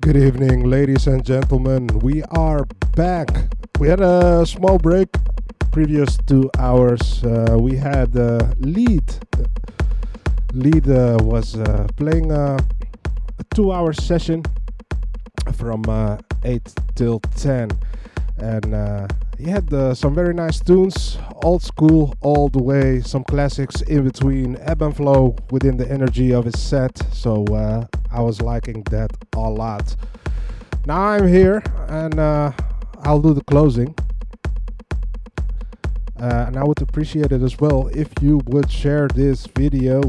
Good evening, ladies and gentlemen. We are back. We had a small break. Previous two hours, uh, we had uh, lead. Lead uh, was uh, playing uh, a two-hour session from uh, eight till ten, and he had uh, some very nice tunes, old school all the way, some classics in between, ebb and flow within the energy of his set. So uh, I was liking that a lot. Now I'm here and uh, I'll do the closing. Uh, and I would appreciate it as well if you would share this video.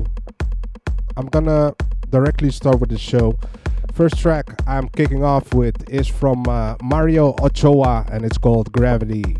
I'm gonna directly start with the show. First track I'm kicking off with is from uh, Mario Ochoa and it's called Gravity.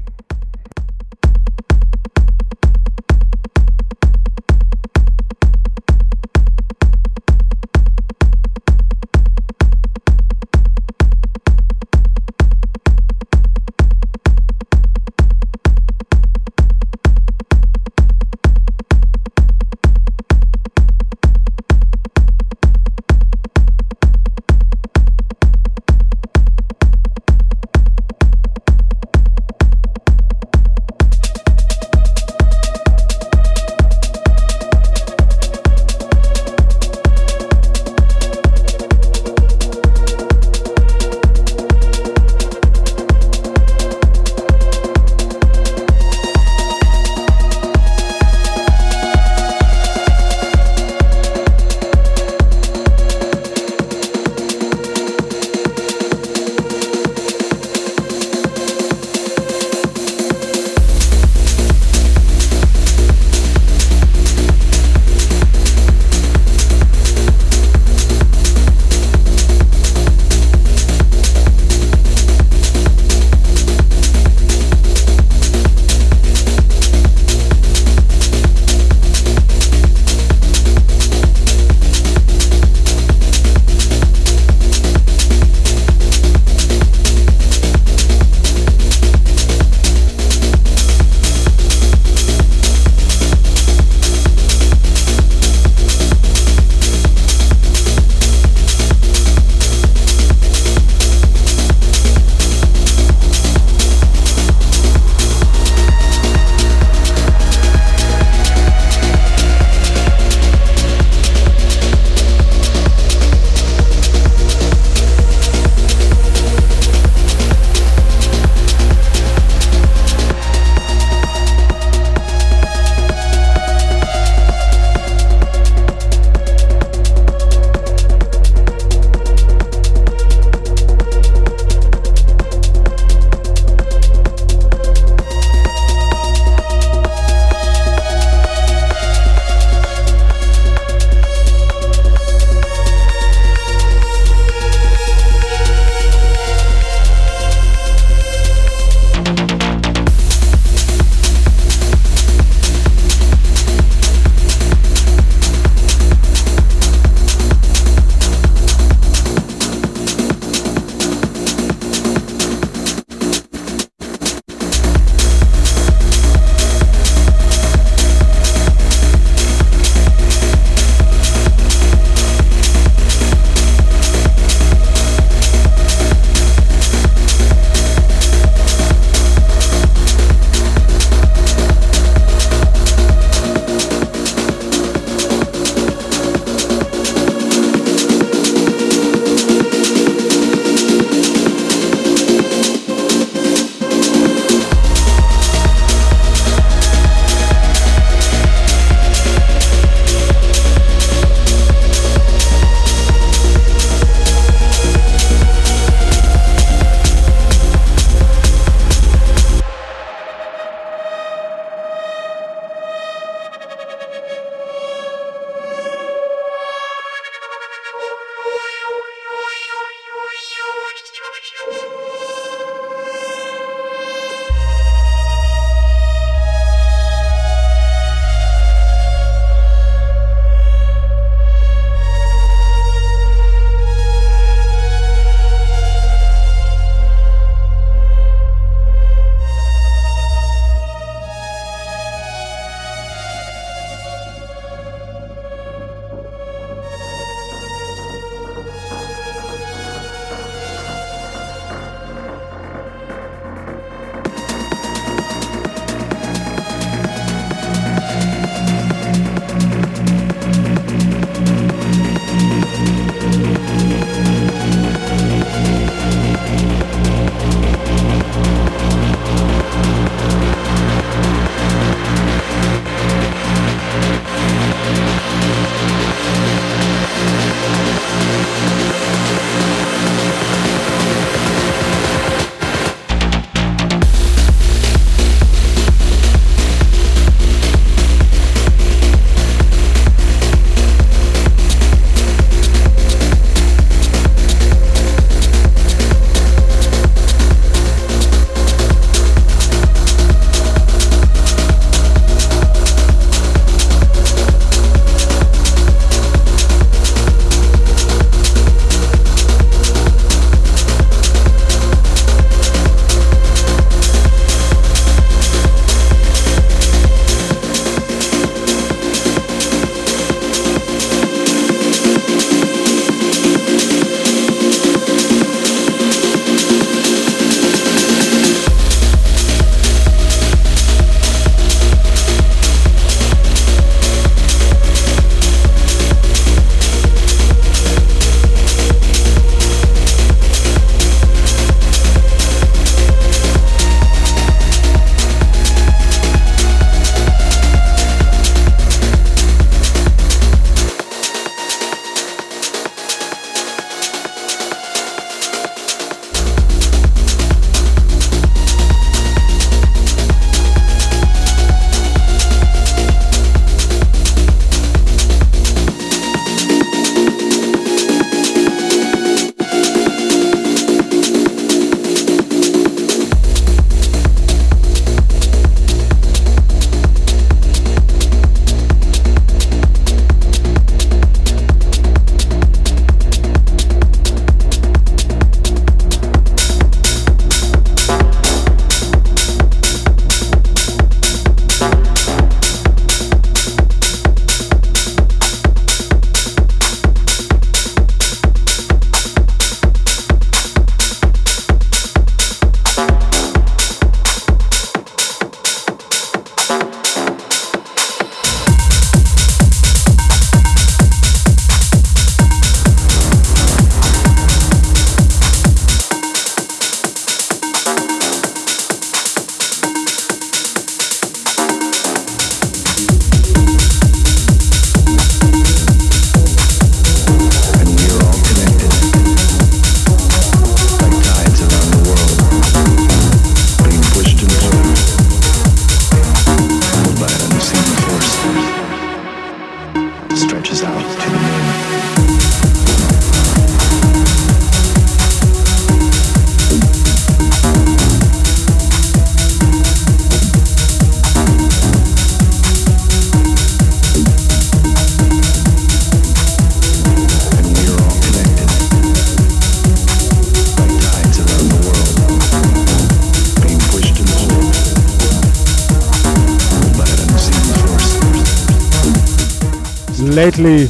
Lately.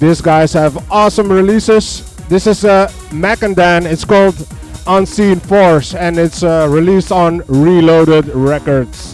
These guys have awesome releases. This is a uh, Dan. It's called Unseen Force and it's uh, released on Reloaded Records.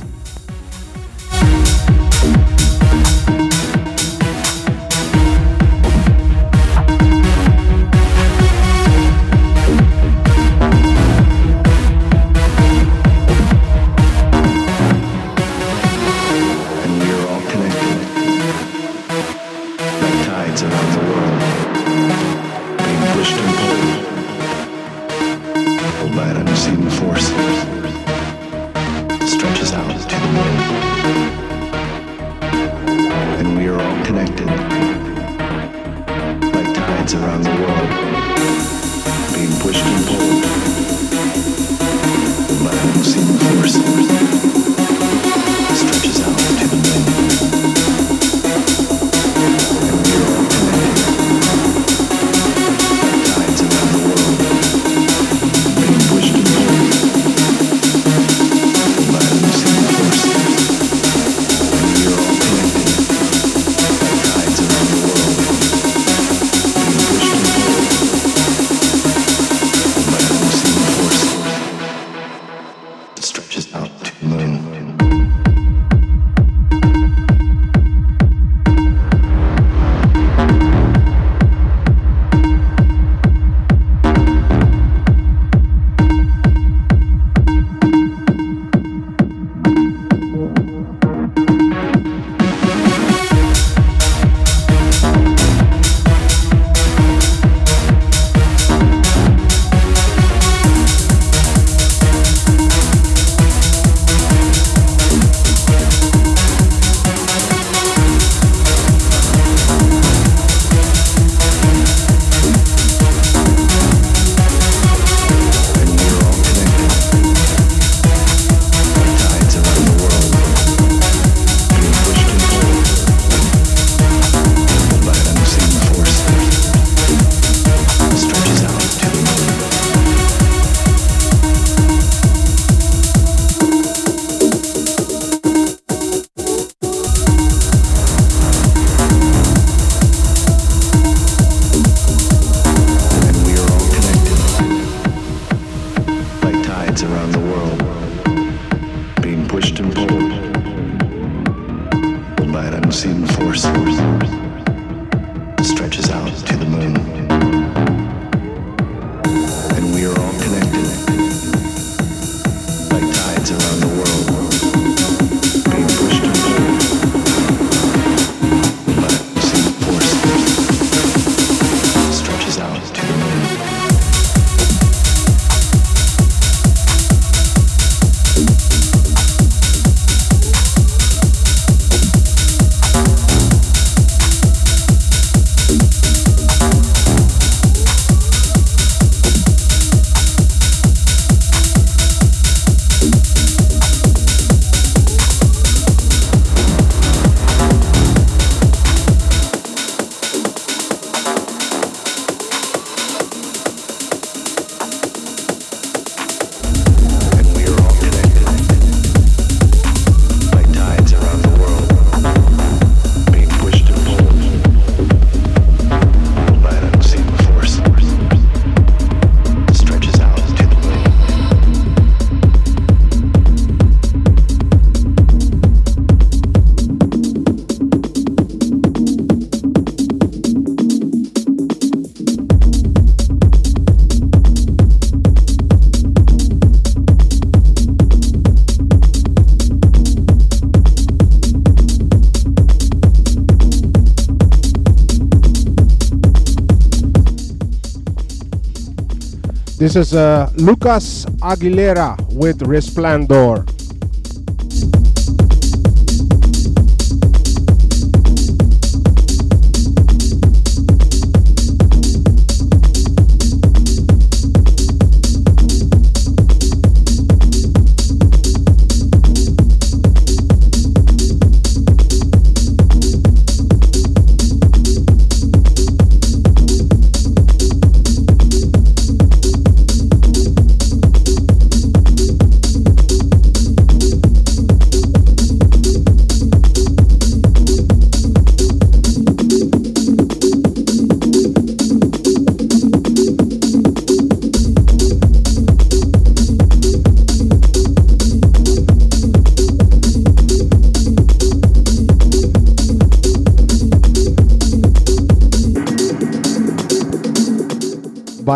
This is uh, Lucas Aguilera with Resplandor.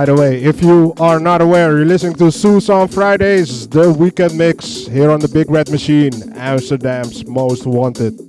The way, if you are not aware, you're listening to Sous on Fridays, the weekend mix here on the Big Red Machine, Amsterdam's most wanted.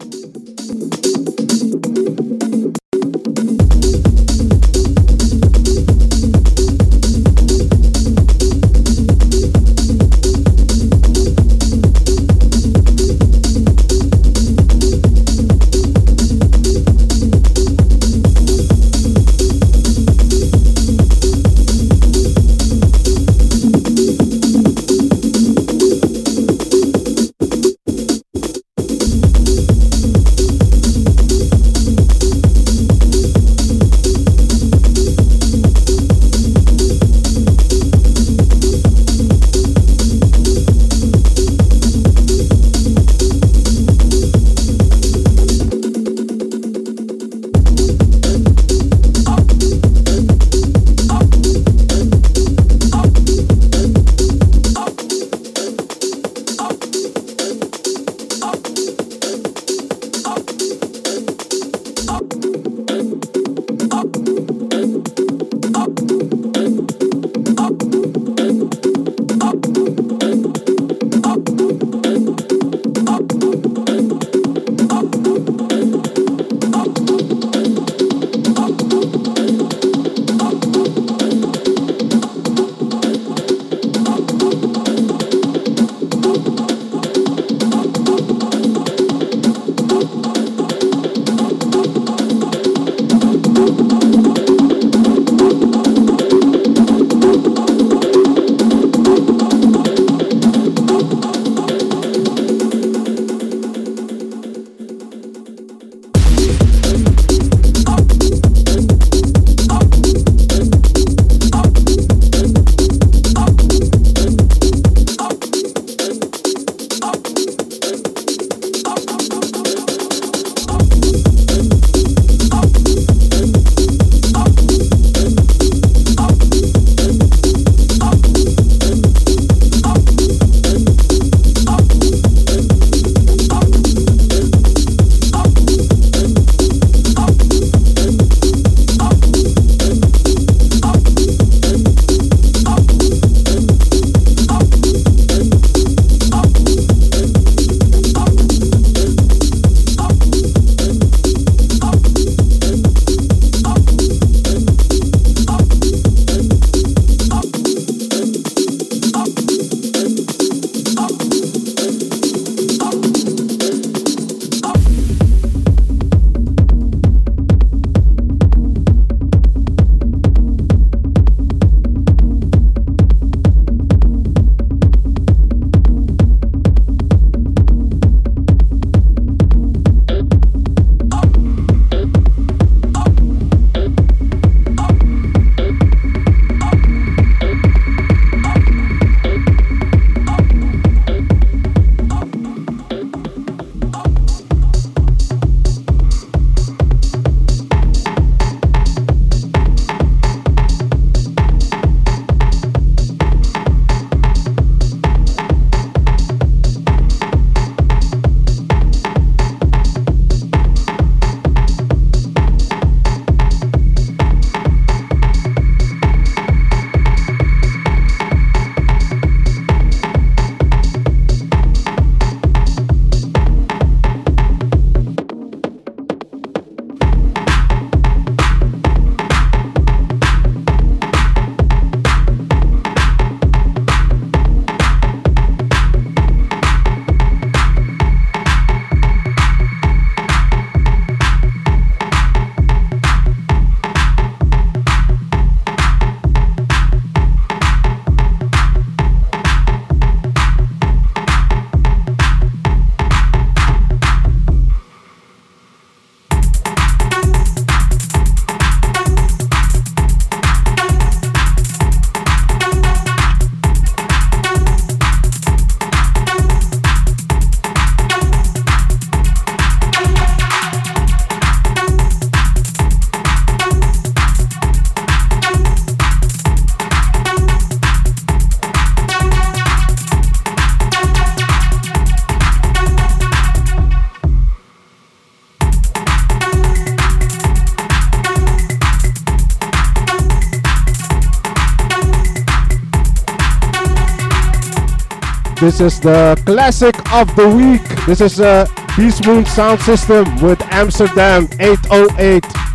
This is the classic of the week. This is a Beast Moon sound system with Amsterdam 808.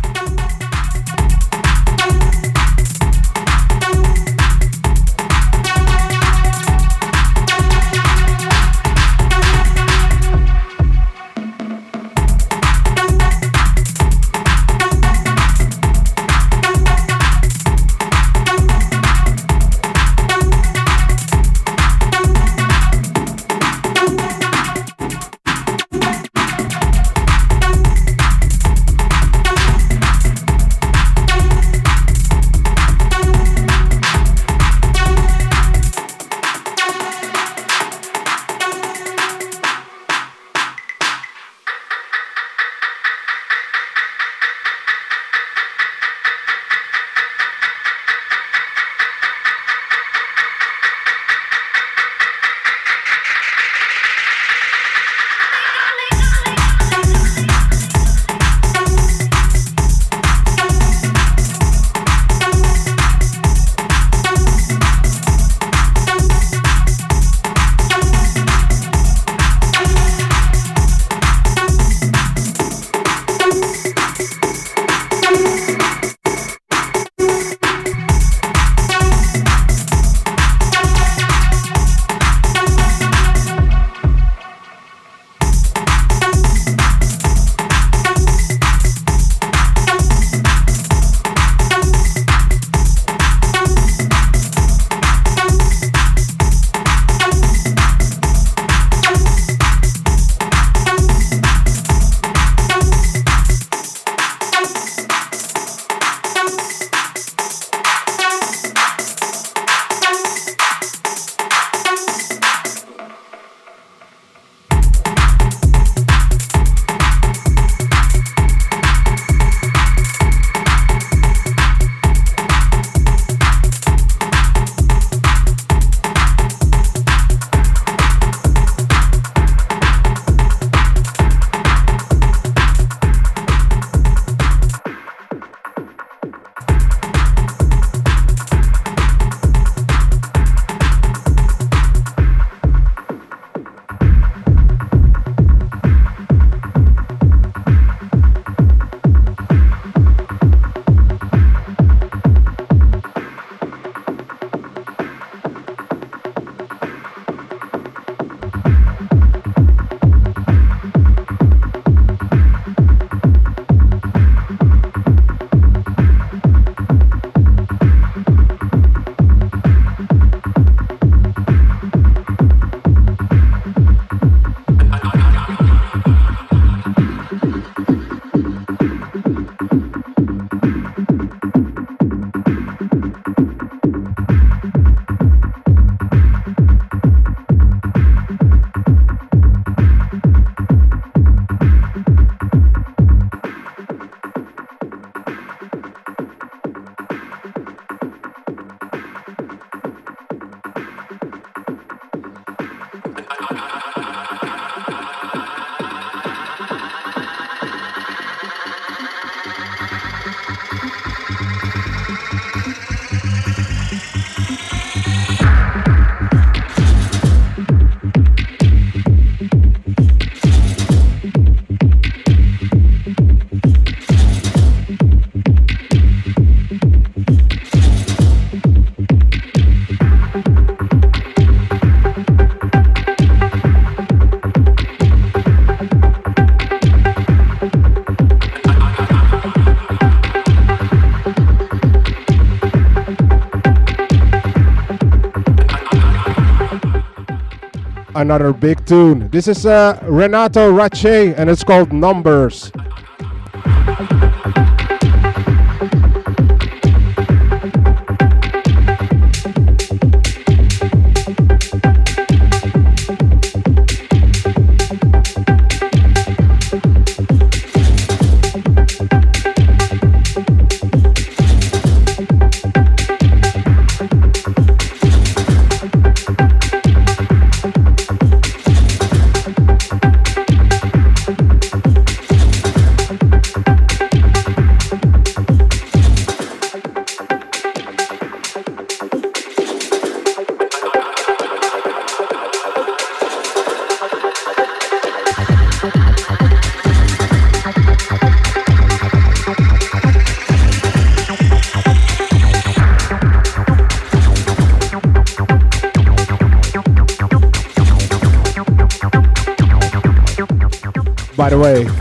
Another big tune. This is uh, Renato Ratier and it's called Numbers.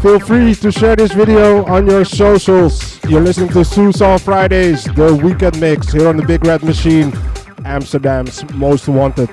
Feel free to share this video on your socials. You're listening to Soul's Fridays, the weekend mix here on the Big Red Machine, Amsterdam's most wanted.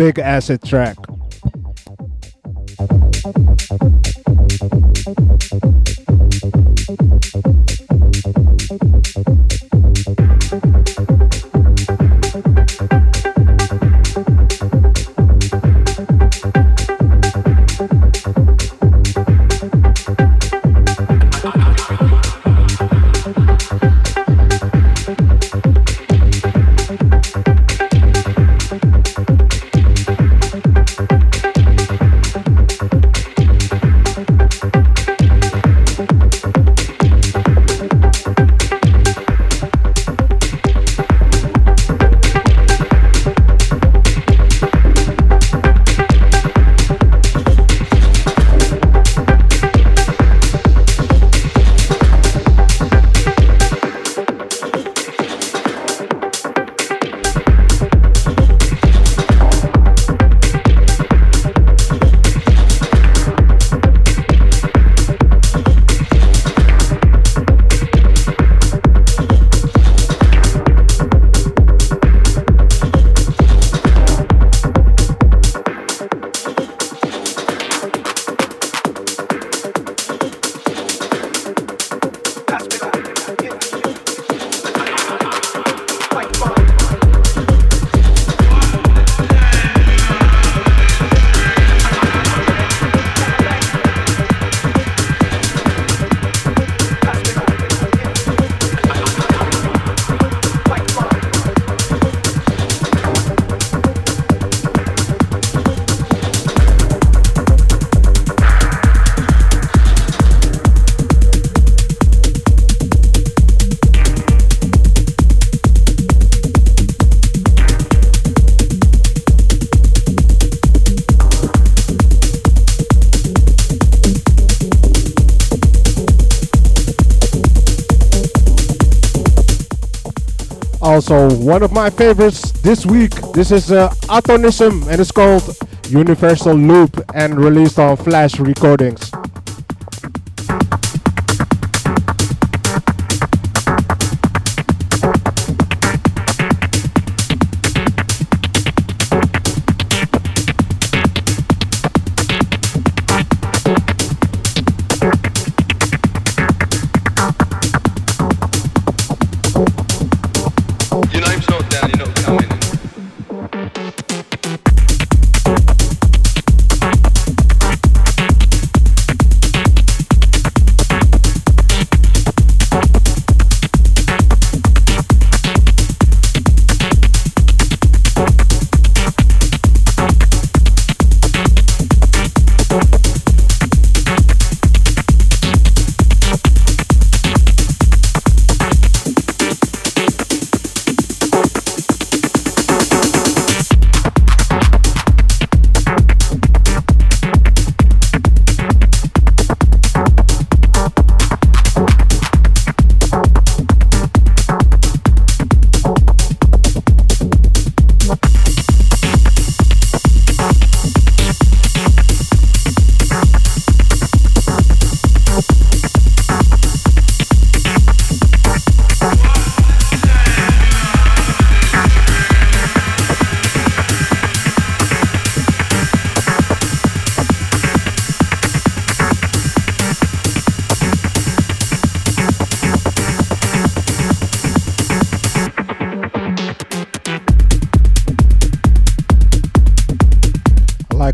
Big acid track. Also one of my favorites this week. This is uh, Atonism and it's called Universal Loop and released on Flash Recordings.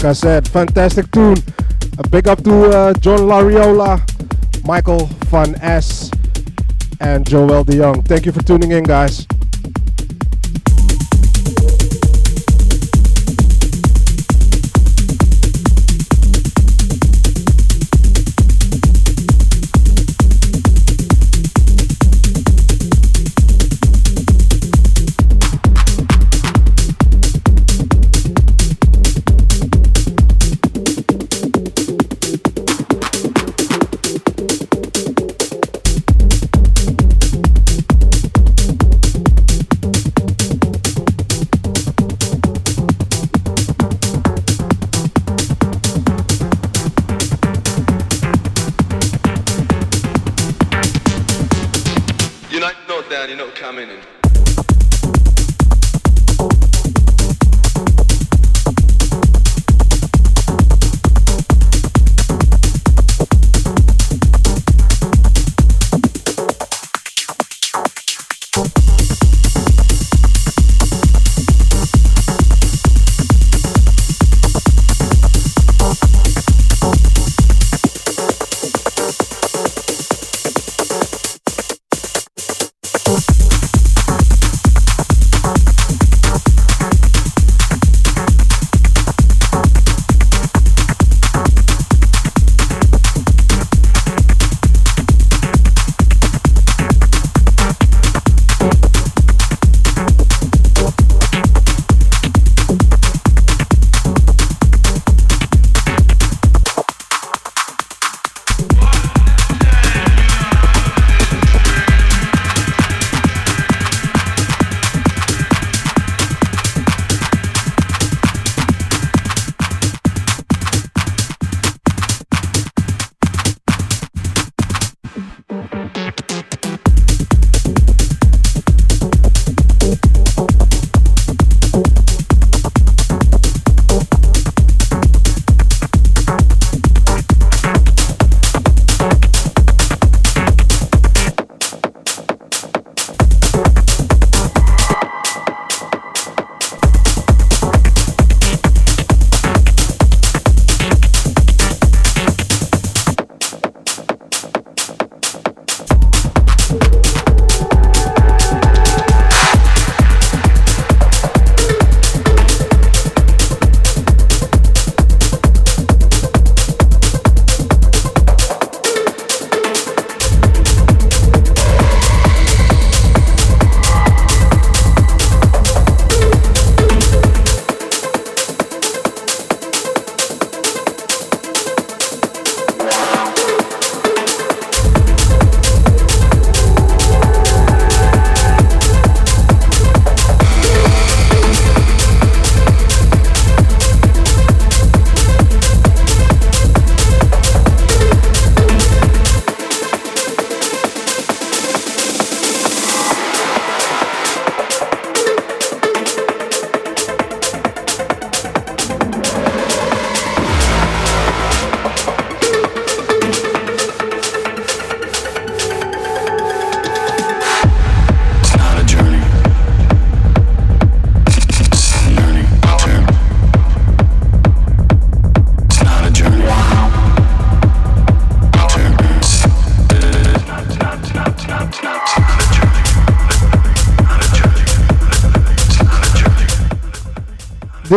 I said, fantastic tune. A big up to uh, John Lariola, Michael Van S, and Joel de. Thank you for tuning in, guys.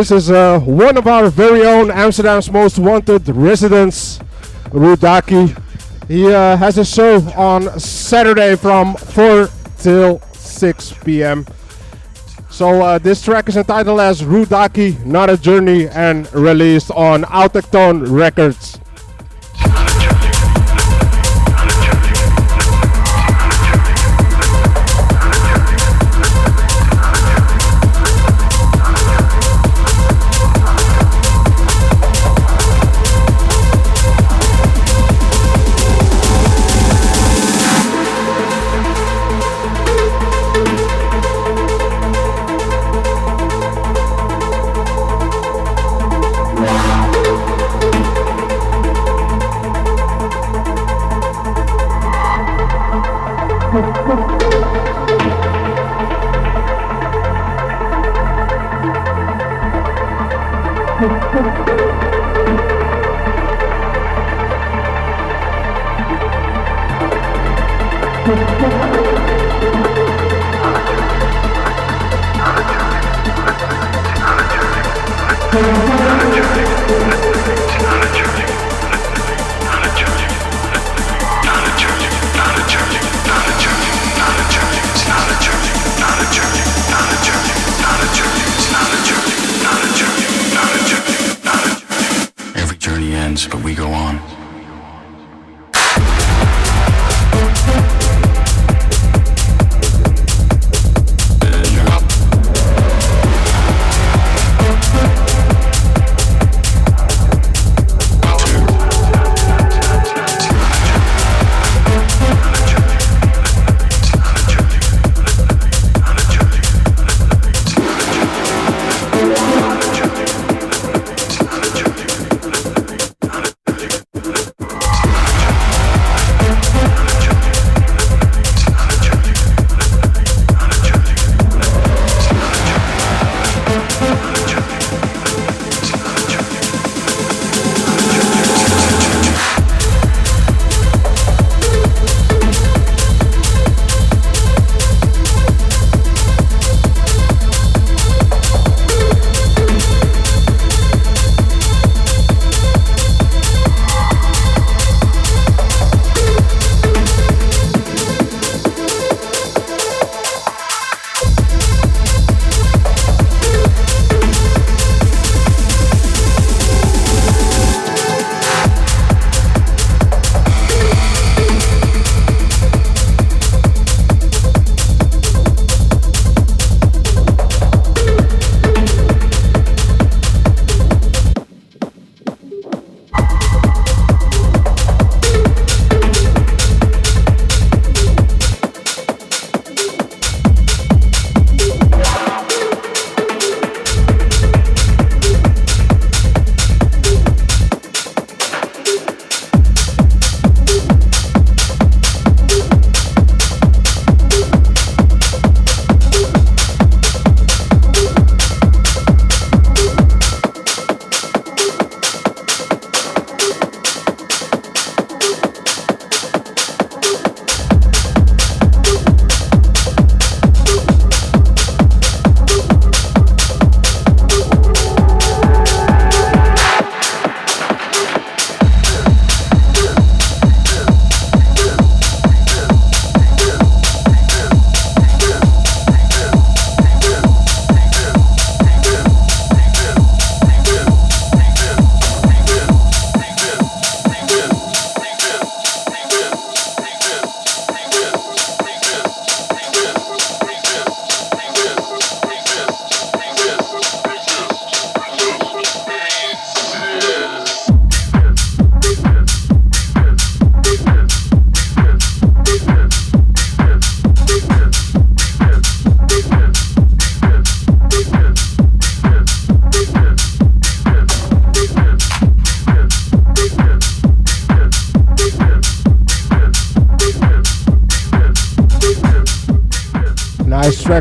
This is uh, one of our very own Amsterdam's most wanted residents, Rudaki. He uh, has a show on Saturday from 4 till 6 p.m. So uh, this track is entitled as Rudaki, Not a Journey, and released on Autochtone Records. But we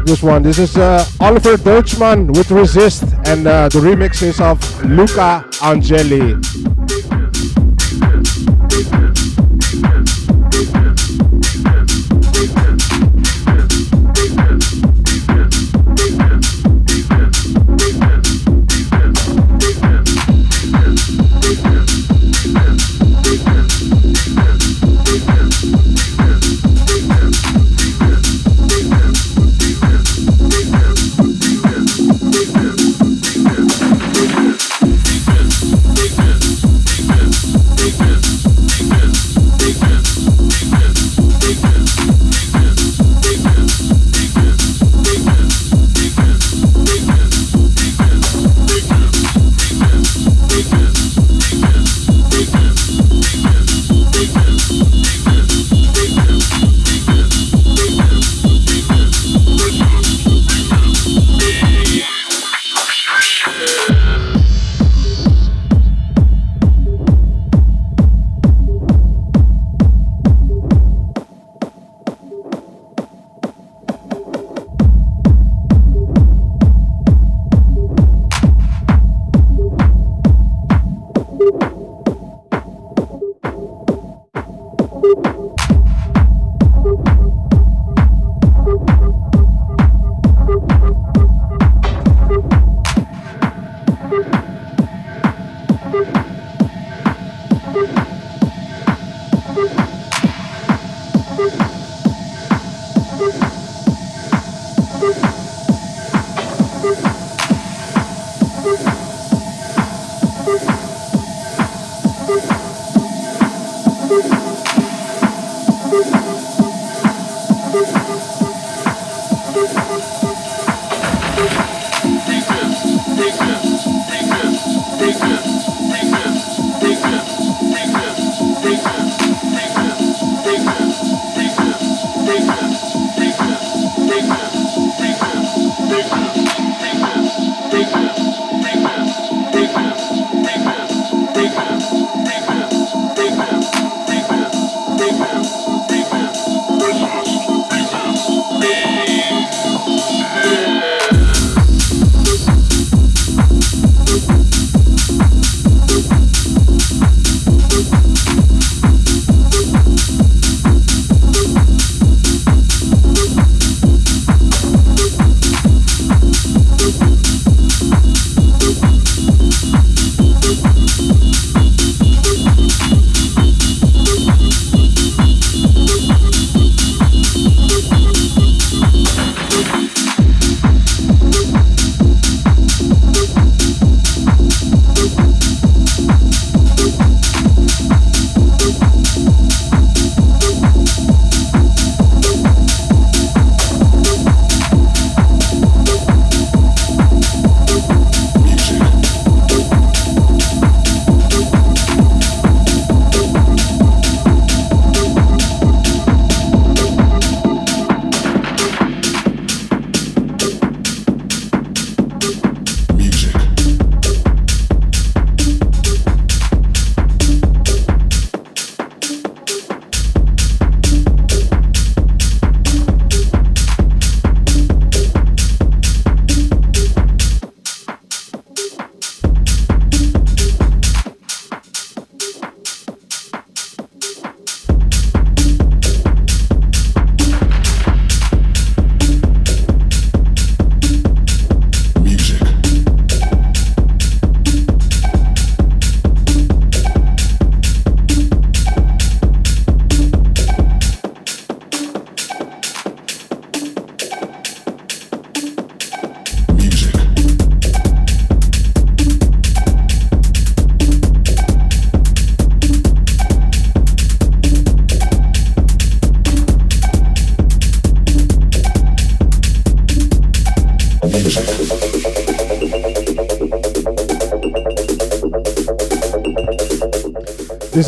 this one. This is uh, Oliver Deutschmann with Resist, and uh, the remix is of Luca Agnelli.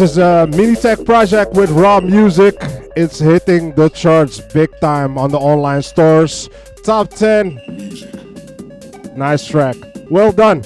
This is a Minitech Project with Raw Muzik. It's hitting the charts big time on the online stores. Top 10. Nice track. Well done.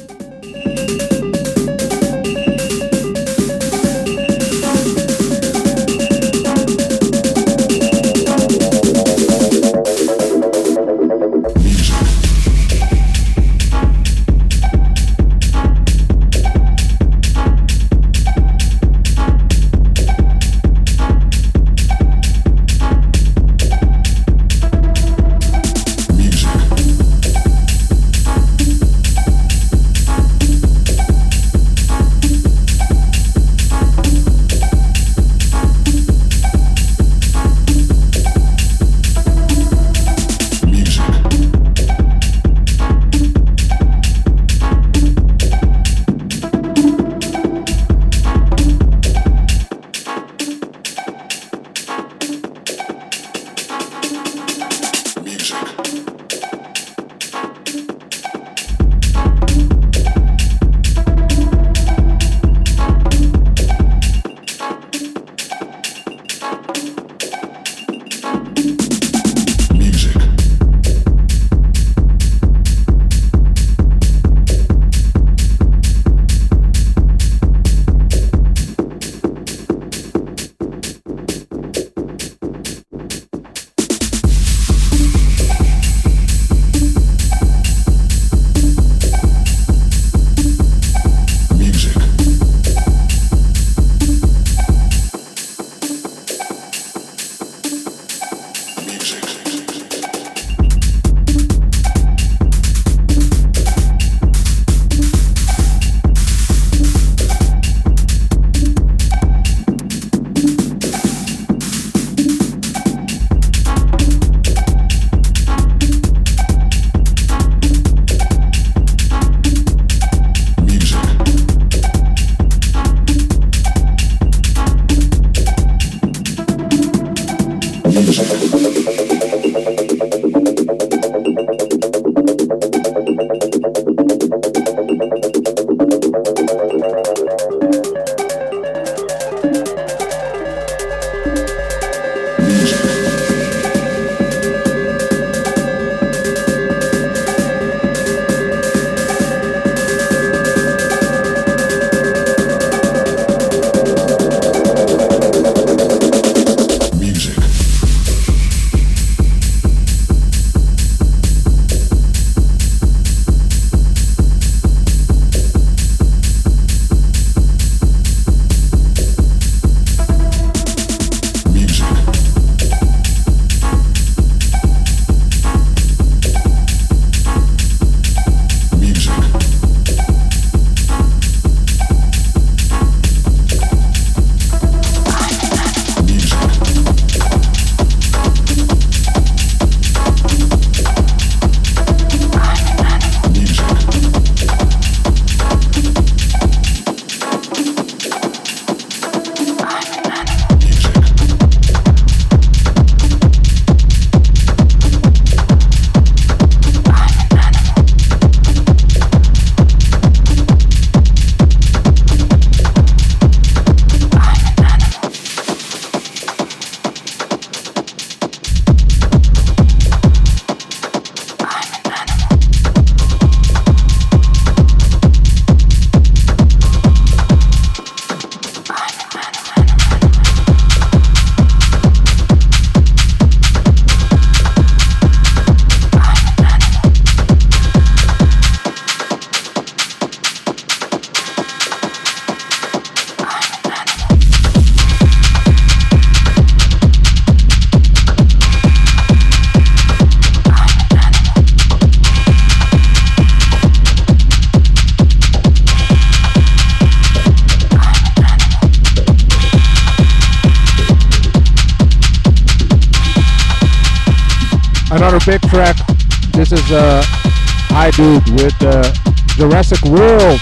With uh, Jurassic World.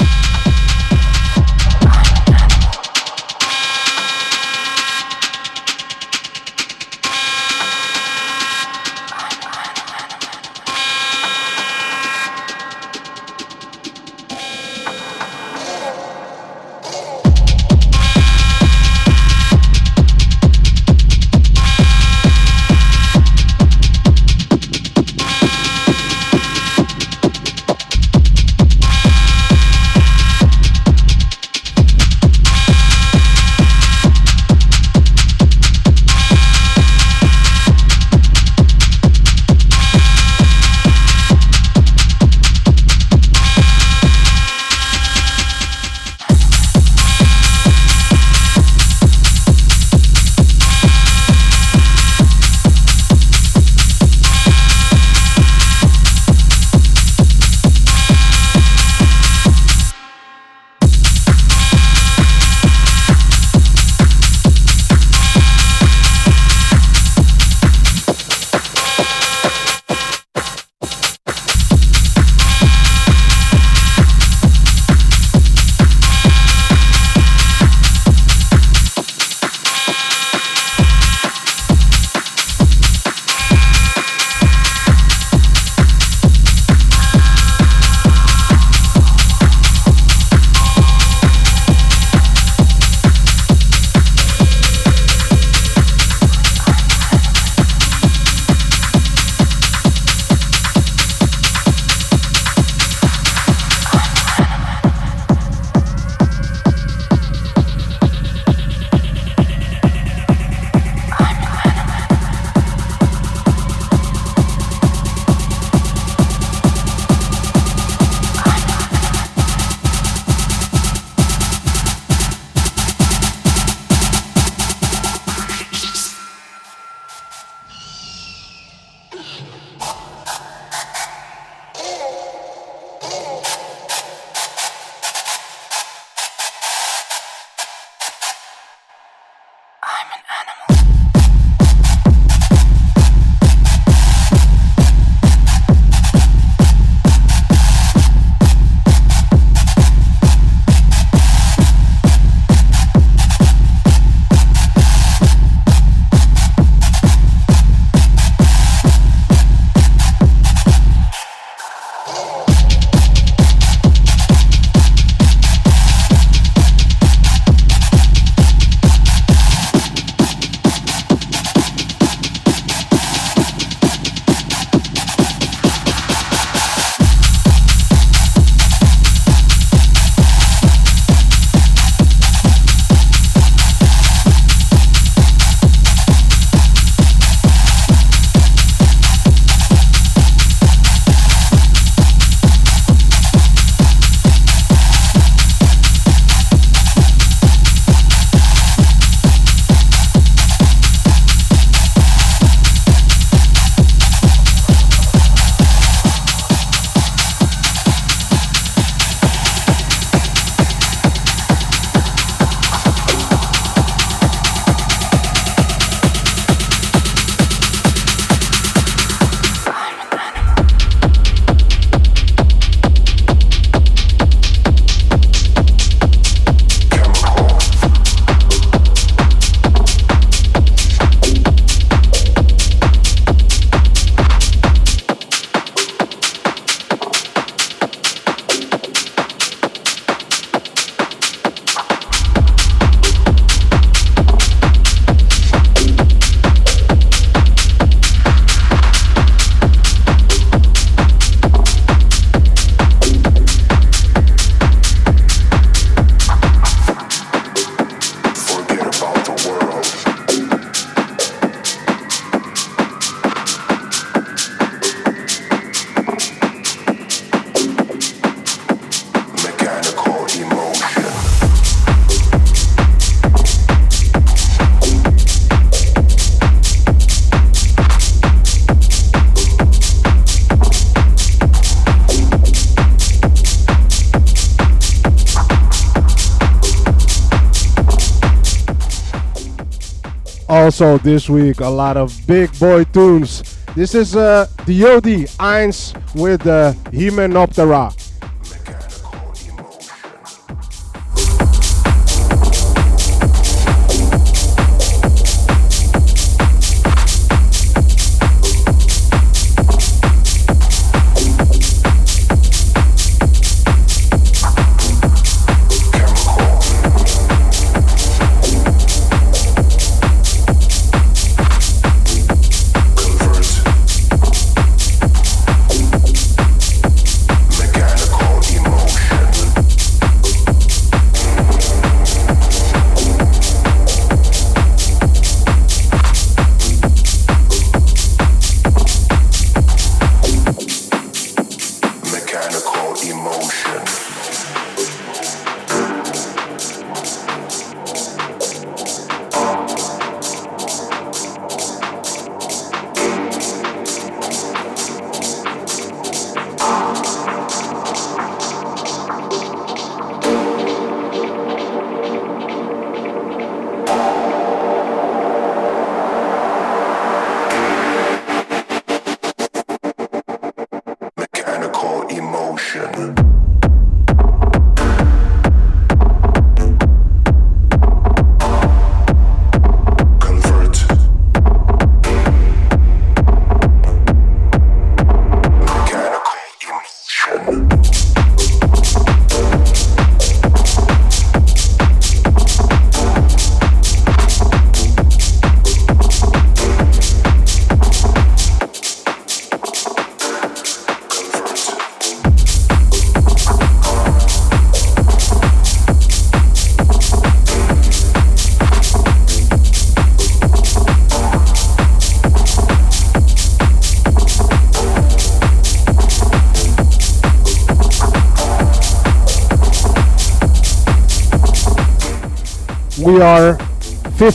Also this week a lot of big boy tunes. This is uh, Diode Eins with uh, Hymenoptera.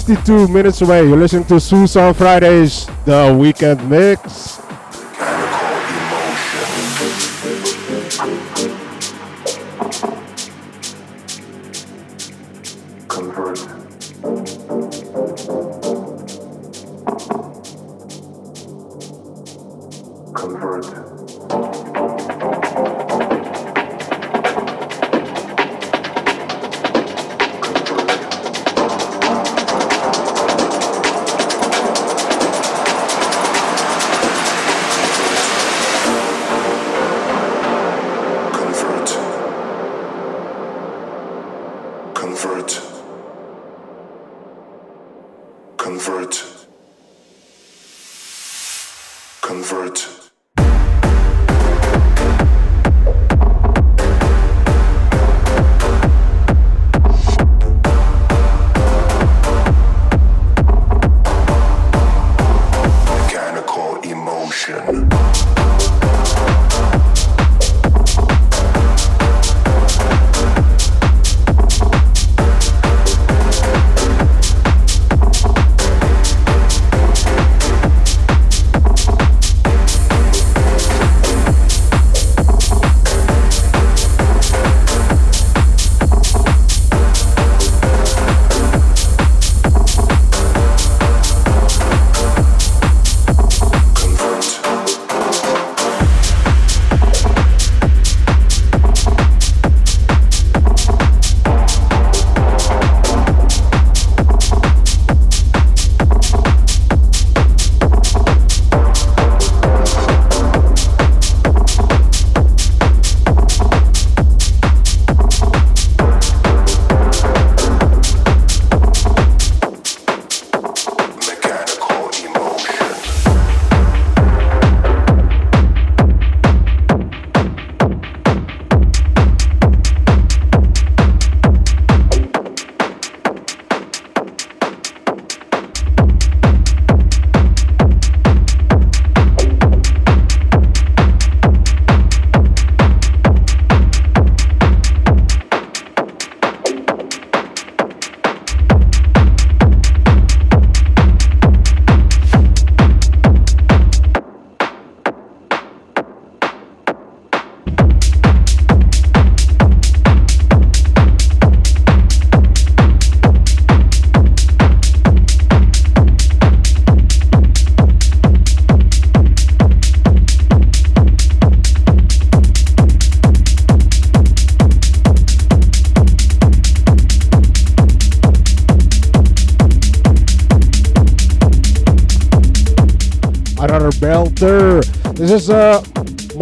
52 minutes away. You're listening to Sous On Fridays, the weekend mix.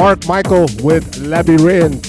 Mark Michael with Labyrinth.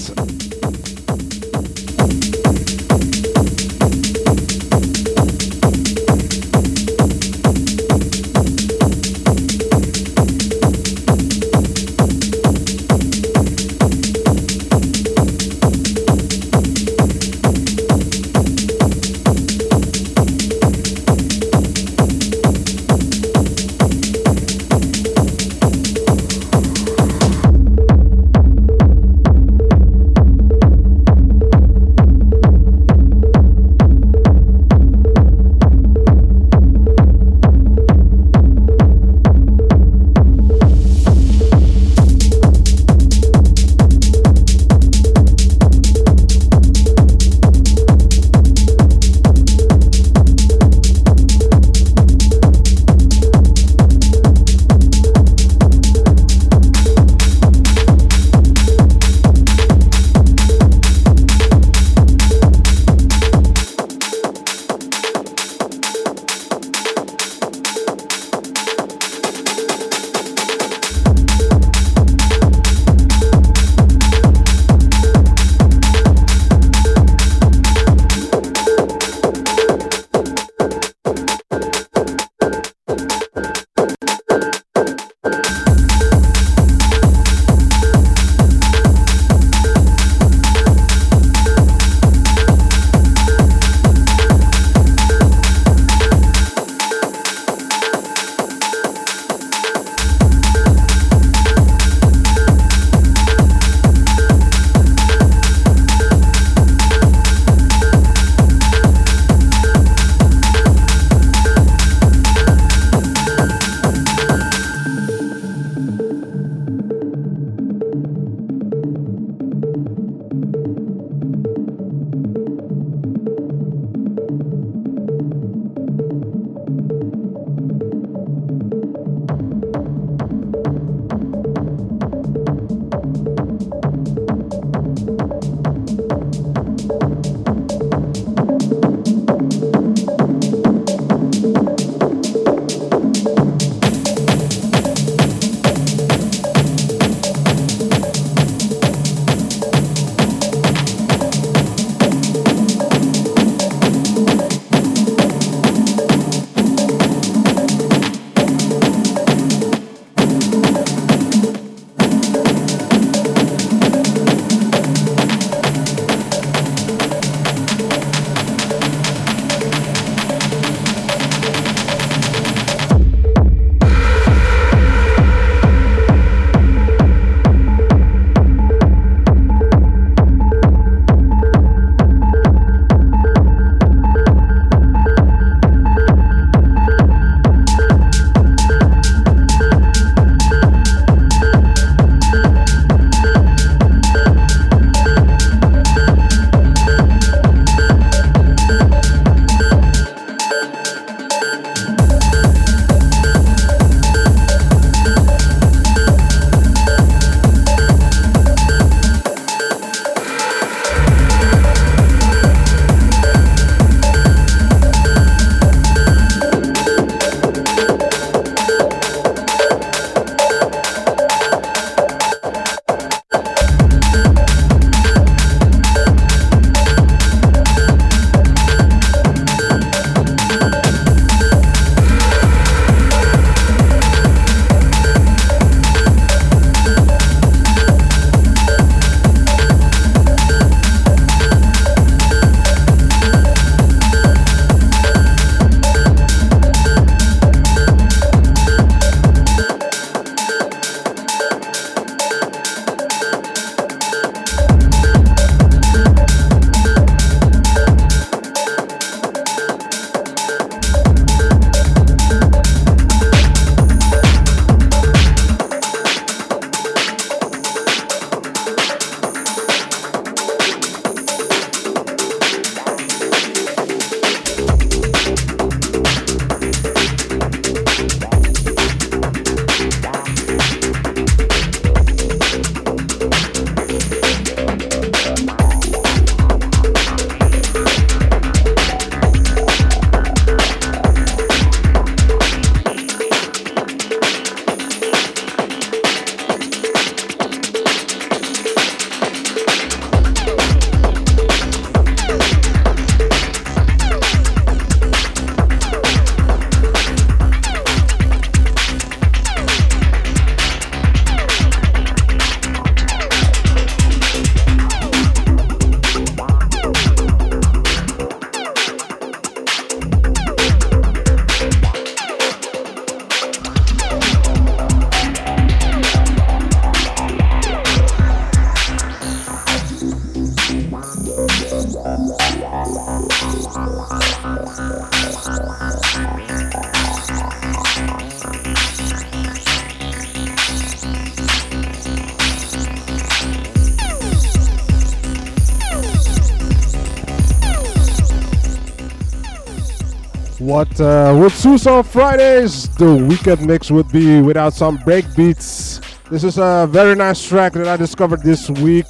What uh, on Fridays, the weekend mix would be without some break beats. This is a very nice track that I discovered this week.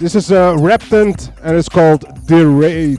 This is a Reptant and it's called Raid.